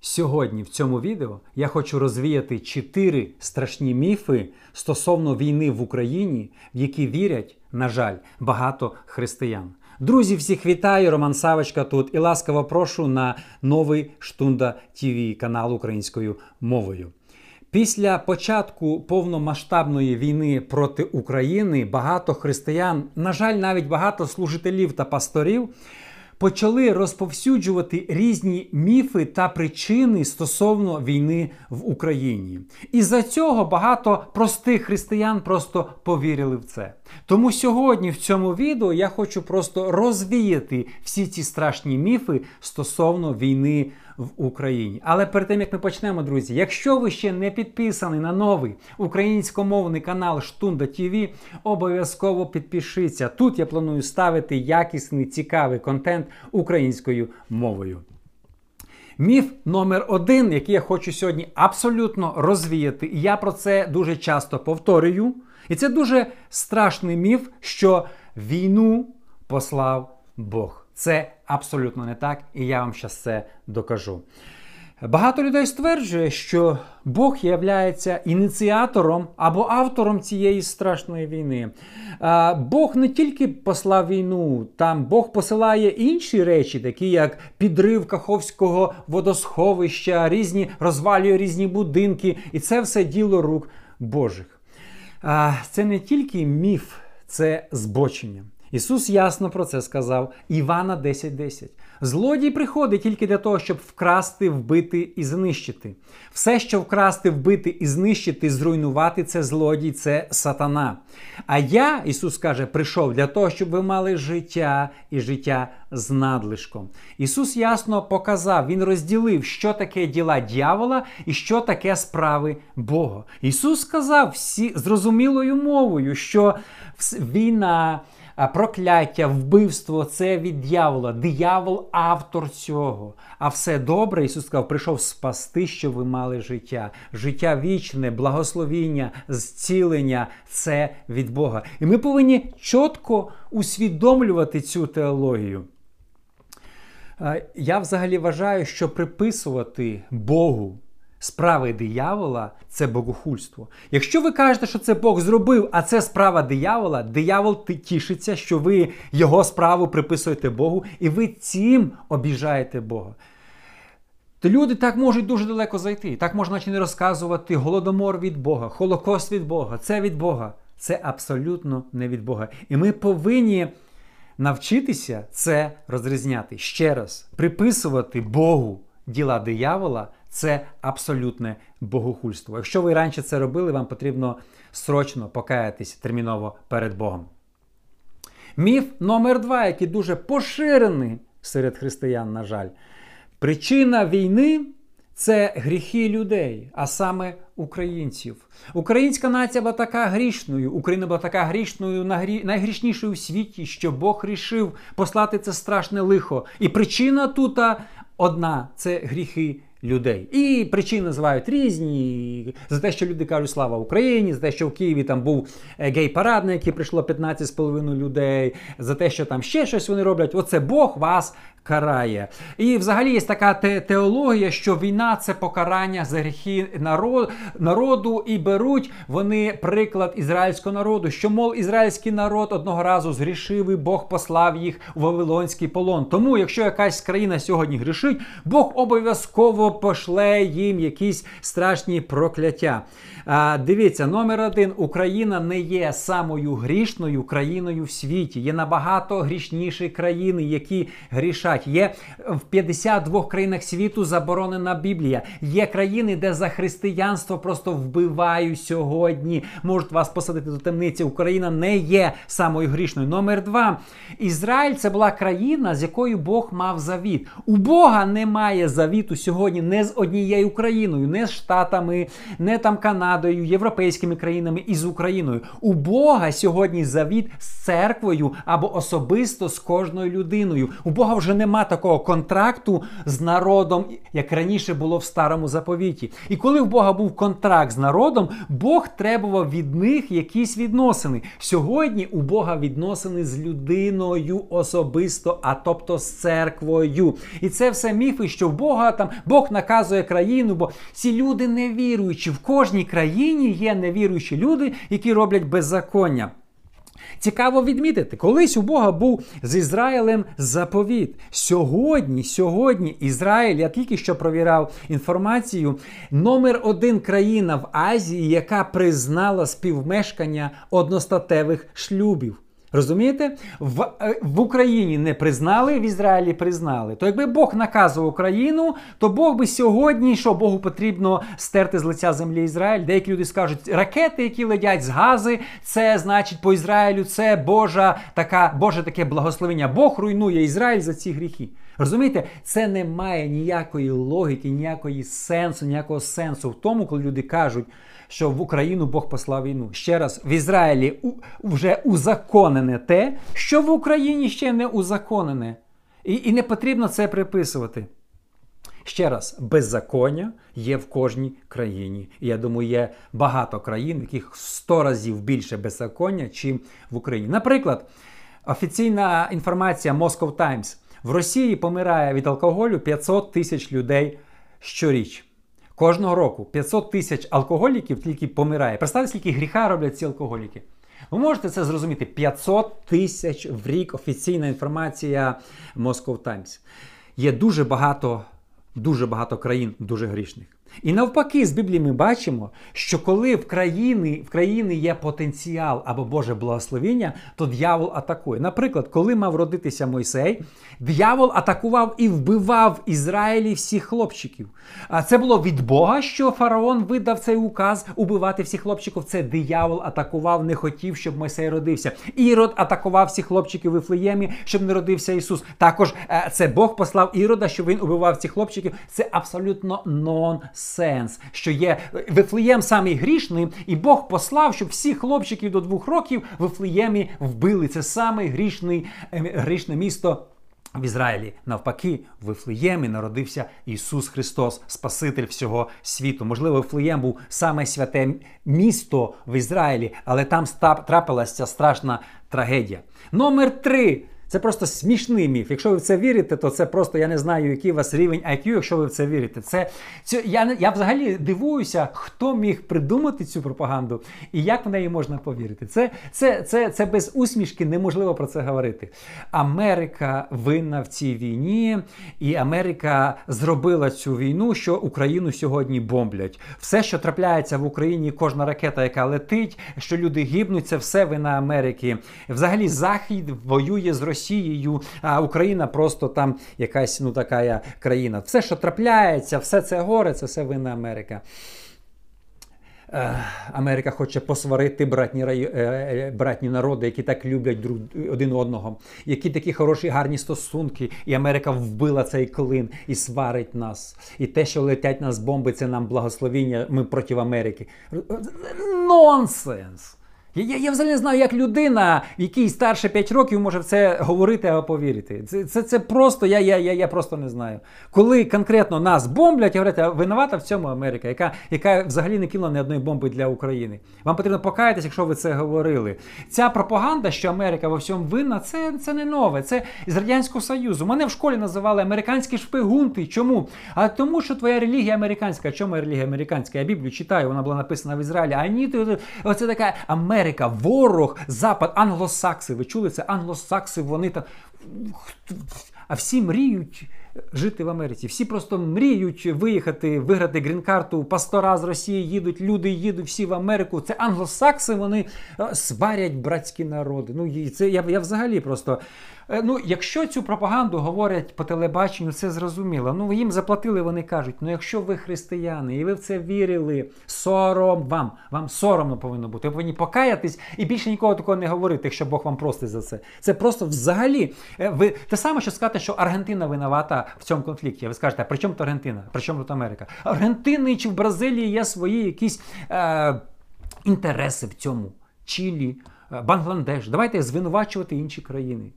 Сьогодні в цьому відео я хочу розвіяти чотири страшні міфи стосовно війни в Україні, в які вірять, на жаль, багато християн. Друзі, всіх вітаю! Роман Савочка тут і ласкаво прошу на новий Штунда ТВ канал українською мовою. Після початку повномасштабної війни проти України багато християн, на жаль, навіть багато служителів та пасторів почали розповсюджувати різні міфи та причини стосовно війни в Україні. І за цього багато простих християн просто повірили в це. Тому сьогодні в цьому відео я хочу просто розвіяти всі ці страшні міфи стосовно війни в Україні. Але перед тим як ми почнемо, друзі, якщо ви ще не підписані на новий українськомовний канал Штунда ТВ, обов'язково підпишіться. Тут я планую ставити якісний цікавий контент українською мовою. Міф номер один, який я хочу сьогодні абсолютно розвіяти, і я про це дуже часто повторюю. І це дуже страшний міф, що війну послав Бог. Це абсолютно не так, і я вам зараз це докажу. Багато людей стверджує, що Бог є ініціатором або автором цієї страшної війни. Бог не тільки послав війну, там Бог посилає інші речі, такі як підрив Каховського водосховища, різні розвалює різні будинки, і це все діло рук Божих. Це не тільки міф, це збочення. Ісус ясно про це сказав Івана 10.10. 10. Злодій приходить тільки для того, щоб вкрасти, вбити і знищити. Все, що вкрасти, вбити і знищити, зруйнувати, це злодій, це сатана. А я, Ісус каже, прийшов для того, щоб ви мали життя і життя з надлишком. Ісус ясно показав, Він розділив, що таке діла дьявола і що таке справи Бога. Ісус сказав всі зрозумілою мовою, що війна прокляття, вбивство це від дьявола. Диявол автор цього. А все добре, Ісус сказав, прийшов спасти, що ви мали життя. Життя вічне, благословіння, зцілення це від Бога. І ми повинні чітко усвідомлювати цю теологію. Я взагалі вважаю, що приписувати Богу справи диявола це богохульство. Якщо ви кажете, що це Бог зробив, а це справа диявола, диявол тішиться, що ви його справу приписуєте Богу, і ви цим обіжаєте Бога. То люди так можуть дуже далеко зайти. Так можна не розказувати голодомор від Бога, Холокост від Бога, це від Бога. Це абсолютно не від Бога. І ми повинні навчитися це розрізняти ще раз, приписувати Богу діла диявола це абсолютне богохульство. Якщо ви раніше це робили, вам потрібно срочно покаятись терміново перед Богом. Міф номер два, який дуже поширений серед християн, на жаль, причина війни. Це гріхи людей, а саме українців. Українська нація була така грішною, Україна була така грішною, найгрішнішою у світі, що Бог рішив послати це страшне лихо. І причина тут одна це гріхи людей. І причини називають різні за те, що люди кажуть слава Україні, за те, що в Києві там був е, гей-парад, на який прийшло 15,5 людей, за те, що там ще щось вони роблять. Оце Бог вас карає. І взагалі є така те теологія, що війна це покарання за гріхи народ, народу, і беруть вони приклад ізраїльського народу, що, мов, ізраїльський народ одного разу згрішив, і Бог послав їх у Вавилонський полон. Тому, якщо якась країна сьогодні грішить, Бог обов'язково пошле їм якісь страшні прокляття. А, Дивіться, номер один: Україна не є самою грішною країною в світі. Є набагато грішніші країни, які грішать читати. Є в 52 країнах світу заборонена Біблія. Є країни, де за християнство просто вбивають сьогодні. Можуть вас посадити до темниці. Україна не є самою грішною. Номер два. Ізраїль це була країна, з якою Бог мав завіт. У Бога немає завіту сьогодні не з однією країною, не з Штатами, не там Канадою, європейськими країнами і з Україною. У Бога сьогодні завіт з церквою або особисто з кожною людиною. У Бога вже нема такого контракту з народом, як раніше було в старому заповіті. І коли в Бога був контракт з народом, Бог требував від них якісь відносини. Сьогодні у Бога відносини з людиною особисто, а тобто з церквою. І це все міфи, що в Бога там Бог наказує країну, бо ці люди невіруючі. В кожній країні є невіруючі люди, які роблять беззаконня. Цікаво відмітити, колись у Бога був з Ізраїлем заповіт. Сьогодні, сьогодні Ізраїль, я тільки що провірав інформацію, номер один країна в Азії, яка признала співмешкання одностатевих шлюбів. Розумієте? В е, в Україні не признали, в Ізраїлі признали. То якби Бог наказував Україну, то Бог би сьогодні, що Богу потрібно стерти з лиця землі Ізраїль. Деякі люди скажуть, ракети, які летять з гази, це значить по Ізраїлю, це Божа така, Боже таке благословення. Бог руйнує Ізраїль за ці гріхи. Розумієте, це не має ніякої логіки, ніякої сенсу, ніякого сенсу в тому, коли люди кажуть що в Україну Бог послав війну. Ще раз, в Ізраїлі вже узаконене те, що в Україні ще не узаконене. І, І не потрібно це приписувати. Ще раз, беззаконня є в кожній країні. І я думаю, є багато країн, в яких 100 разів більше беззаконня, чим в Україні. Наприклад, офіційна інформація Moscow Times. В Росії помирає від алкоголю 500 тисяч людей щоріч. Кожного року 500 тисяч алкоголіків тільки помирає. Представте, скільки гріха роблять ці алкоголіки. Ви можете це зрозуміти. 500 тисяч в рік офіційна інформація Moscow Times. Є дуже багато, дуже багато країн, дуже грішних. І навпаки, з Біблії ми бачимо, що коли в країни в країни є потенціал або Боже благословіння, то дьявол атакує. Наприклад, коли мав родитися Мойсей, дьявол атакував і вбивав Ізраїлі всіх хлопчиків. А це було від Бога, що фараон видав цей указ убивати всіх хлопчиків. Це диявол атакував, не хотів, щоб Мойсей родився. Ірод атакував всіх хлопчиків в Іфлеємі, щоб не родився Ісус. Також е, це Бог послав Ірода, щоб він убивав цих хлопчиків. Це абсолютно нон сенс, що є Вифлеєм самий грішний, і Бог послав, щоб всі хлопчиків до двох років Вифлеємі вбили. Це саме грішний, ем, грішне місто. В Ізраїлі навпаки в Вифлеємі народився Ісус Христос, Спаситель всього світу. Можливо, Вифлеєм був саме святе місто в Ізраїлі, але там трапилася страшна трагедія. Номер три. Це просто смішний міф. Якщо ви в це вірите, то це просто я не знаю, який у вас рівень IQ, якщо ви в це вірите. Це, це Я я взагалі дивуюся, хто міг придумати цю пропаганду і як в неї можна повірити. Це, це, це, Це без усмішки неможливо про це говорити. Америка винна в цій війні, і Америка зробила цю війну, що Україну сьогодні бомблять. Все, що трапляється в Україні, кожна ракета, яка летить, що люди гибнуть, це все вина Америки. Взагалі, Захід воює з Росією. Росією, а Україна просто там якась ну така країна. Все, що трапляється, все це горе, це все винна Америка. Америка хоче посварити братні е, е, братні народи, які так люблять друг один одного, які такі хороші, гарні стосунки, і Америка вбила цей клин і сварить нас. І те, що летять нас бомби, це нам благословіння. Ми проти Америки. Нонсенс! Я я взагалі не знаю, як людина, якій старше 5 років, може в це говорити або повірити. Це це, це просто, я я, я, я просто не знаю. Коли конкретно нас бомблять, говорять, а винувата в цьому Америка, яка яка взагалі не кинула ні одної бомби для України. Вам потрібно покаятися, якщо ви це говорили. Ця пропаганда, що Америка во всьому винна, це це не нове. Це з Радянського Союзу. Мене в школі називали американські шпигунти. Чому? А тому, що твоя релігія американська. Чому релігія американська? Я Біблію читаю, вона була написана в Ізраїлі. А ні, оце така Америка. Америка, ворог, Запад, англосакси. Ви чули це? Англосакси, вони там. А всі мріють жити в Америці. Всі просто мріють виїхати, виграти грін-карту. Пастора з Росії їдуть, люди їдуть всі в Америку. Це англосакси, вони сварять братські народи. Ну, це я, я взагалі просто. Е, ну, якщо цю пропаганду говорять по телебаченню, це зрозуміло. Ну їм заплатили, вони кажуть: ну якщо ви християни і ви в це вірили, сором вам, вам соромно повинно бути. Ви повинні покаятись і більше нікого такого не говорити, якщо Бог вам простить за це. Це просто взагалі. Е, ви те саме, що сказати, що Аргентина Америка в цьому конфлікті? Ви скажете, а при чому тут Аргентина? При чому тут Америка? Аргентини чи в Бразилії є свої якісь е, інтереси в цьому. Чилі, е, Бангладеш. Давайте звинувачувати інші країни.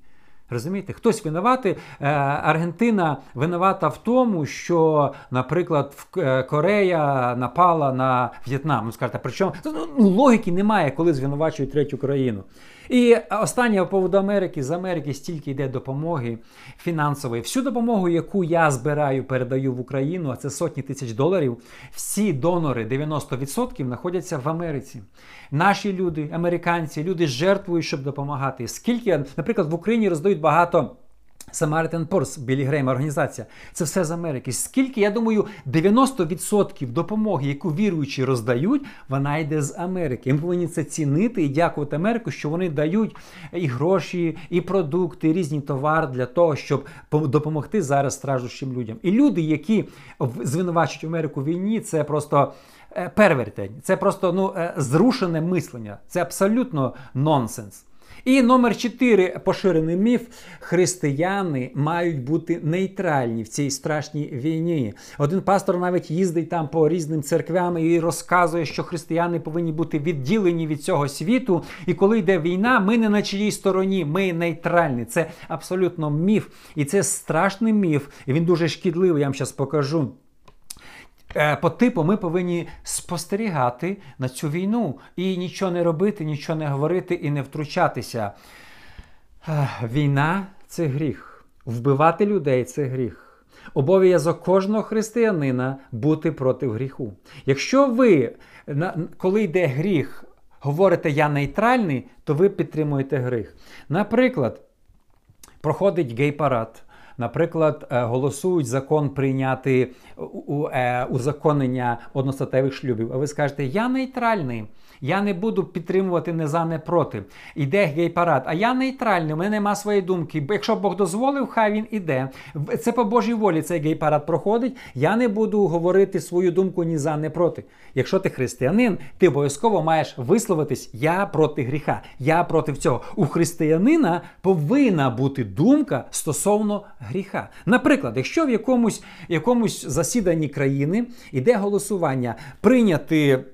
Розумієте, хтось винуватий. Е, Аргентина винувата в тому, що, наприклад, е, Корея напала на В'єтнам. Ну скажете, причому ну, ну, логіки немає, коли звинувачують третю країну. І останнє по поводу Америки з Америки стільки йде допомоги фінансової. Всю допомогу, яку я збираю, передаю в Україну, а це сотні тисяч доларів. Всі донори 90% знаходяться в Америці. Наші люди, американці, люди жертвують, щоб допомагати. Скільки, наприклад, в Україні роздають багато. Samaritan Purse, Білі Грейм, організація. Це все з Америки. Скільки, я думаю, 90% допомоги, яку віруючі роздають, вона йде з Америки. Ми повинні це цінити і дякувати Америку, що вони дають і гроші, і продукти, і різні товари для того, щоб допомогти зараз страждущим людям. І люди, які звинувачують Америку в війні, це просто. Е, первертень, це просто ну е, зрушене мислення, це абсолютно нонсенс. І номер 4 поширений міф: християни мають бути нейтральні в цій страшній війні. Один пастор навіть їздить там по різним церквям і розказує, що християни повинні бути відділені від цього світу. І коли йде війна, ми не на чиїй стороні, ми нейтральні. Це абсолютно міф. І це страшний міф. І він дуже шкідливий. Я вам зараз покажу. Е, по типу ми повинні спостерігати на цю війну і нічого не робити, нічого не говорити і не втручатися. Е, війна це гріх. Вбивати людей це гріх. Обов'язок кожного християнина бути проти гріху. Якщо ви, коли йде гріх, говорите я нейтральний, то ви підтримуєте гріх. Наприклад, проходить гей-парад. Наприклад, е, голосують закон прийняти е, узаконення одностатевих шлюбів. А ви скажете, я нейтральний. Я не буду підтримувати не за не проти. Іде гей-парад, а я нейтральний, у мене нема своєї думки. Якщо Бог дозволив, хай він іде. Це по Божій волі цей гей-парад проходить. Я не буду говорити свою думку ні за, не проти. Якщо ти християнин, ти обов'язково маєш висловитись Я проти гріха, я проти цього. У християнина повинна бути думка стосовно гріха. Наприклад, якщо в якомусь, якомусь засіданні країни йде голосування прийняти.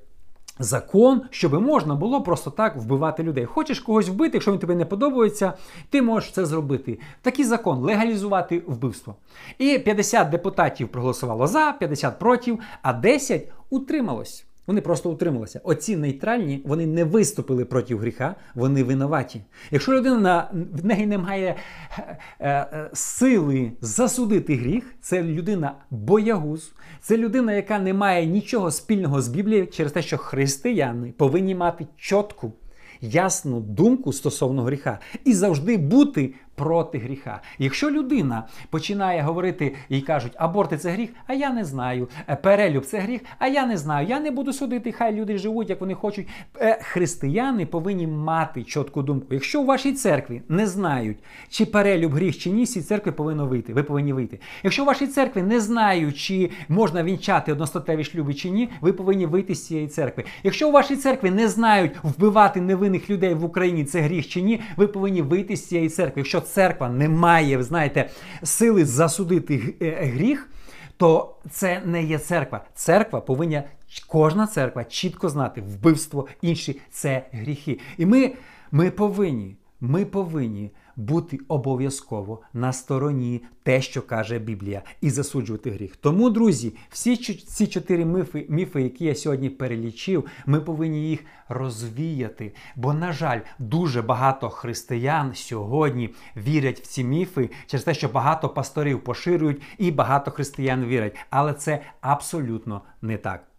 Закон, щоб можна було просто так вбивати людей. Хочеш когось вбити, якщо він тобі не подобається, ти можеш це зробити. Такий закон легалізувати вбивство. І 50 депутатів проголосувало за, 50 проти, а 10 утрималось. Вони просто утрималися. Оці нейтральні вони не виступили проти гріха, вони винуваті. Якщо людина в неї немає е, е, сили засудити гріх, це людина боягуз, це людина, яка не має нічого спільного з Біблією через те, що християни повинні мати чітку, ясну думку стосовно гріха і завжди бути проти гріха. Якщо людина починає говорити і кажуть, аборти це гріх, а я не знаю. Е, перелюб це гріх, а я не знаю. Я не буду судити, хай люди живуть, як вони хочуть. Е, християни повинні мати чітку думку. Якщо у вашій церкві не знають, чи перелюб гріх, чи ні, з церкви повинно вийти. Ви повинні вийти. Якщо у вашій церкві не знають, чи можна вінчати одностатеві шлюби чи ні, ви повинні вийти з цієї церкви. Якщо у вашій церкві не знають вбивати невинних людей в Україні, це гріх чи ні, ви повинні вийти з цієї церкви. Якщо церква не має, ви знаєте, сили засудити е, гріх, то це не є церква. Церква повинна, кожна церква чітко знати вбивство, інші це гріхи. І ми, ми повинні, ми повинні бути обов'язково на стороні те, що каже Біблія, і засуджувати гріх. Тому, друзі, всі ці чотири міфи, міфи, які я сьогодні перелічив, ми повинні їх розвіяти. Бо, на жаль, дуже багато християн сьогодні вірять в ці міфи через те, що багато пасторів поширюють і багато християн вірять. Але це абсолютно не так.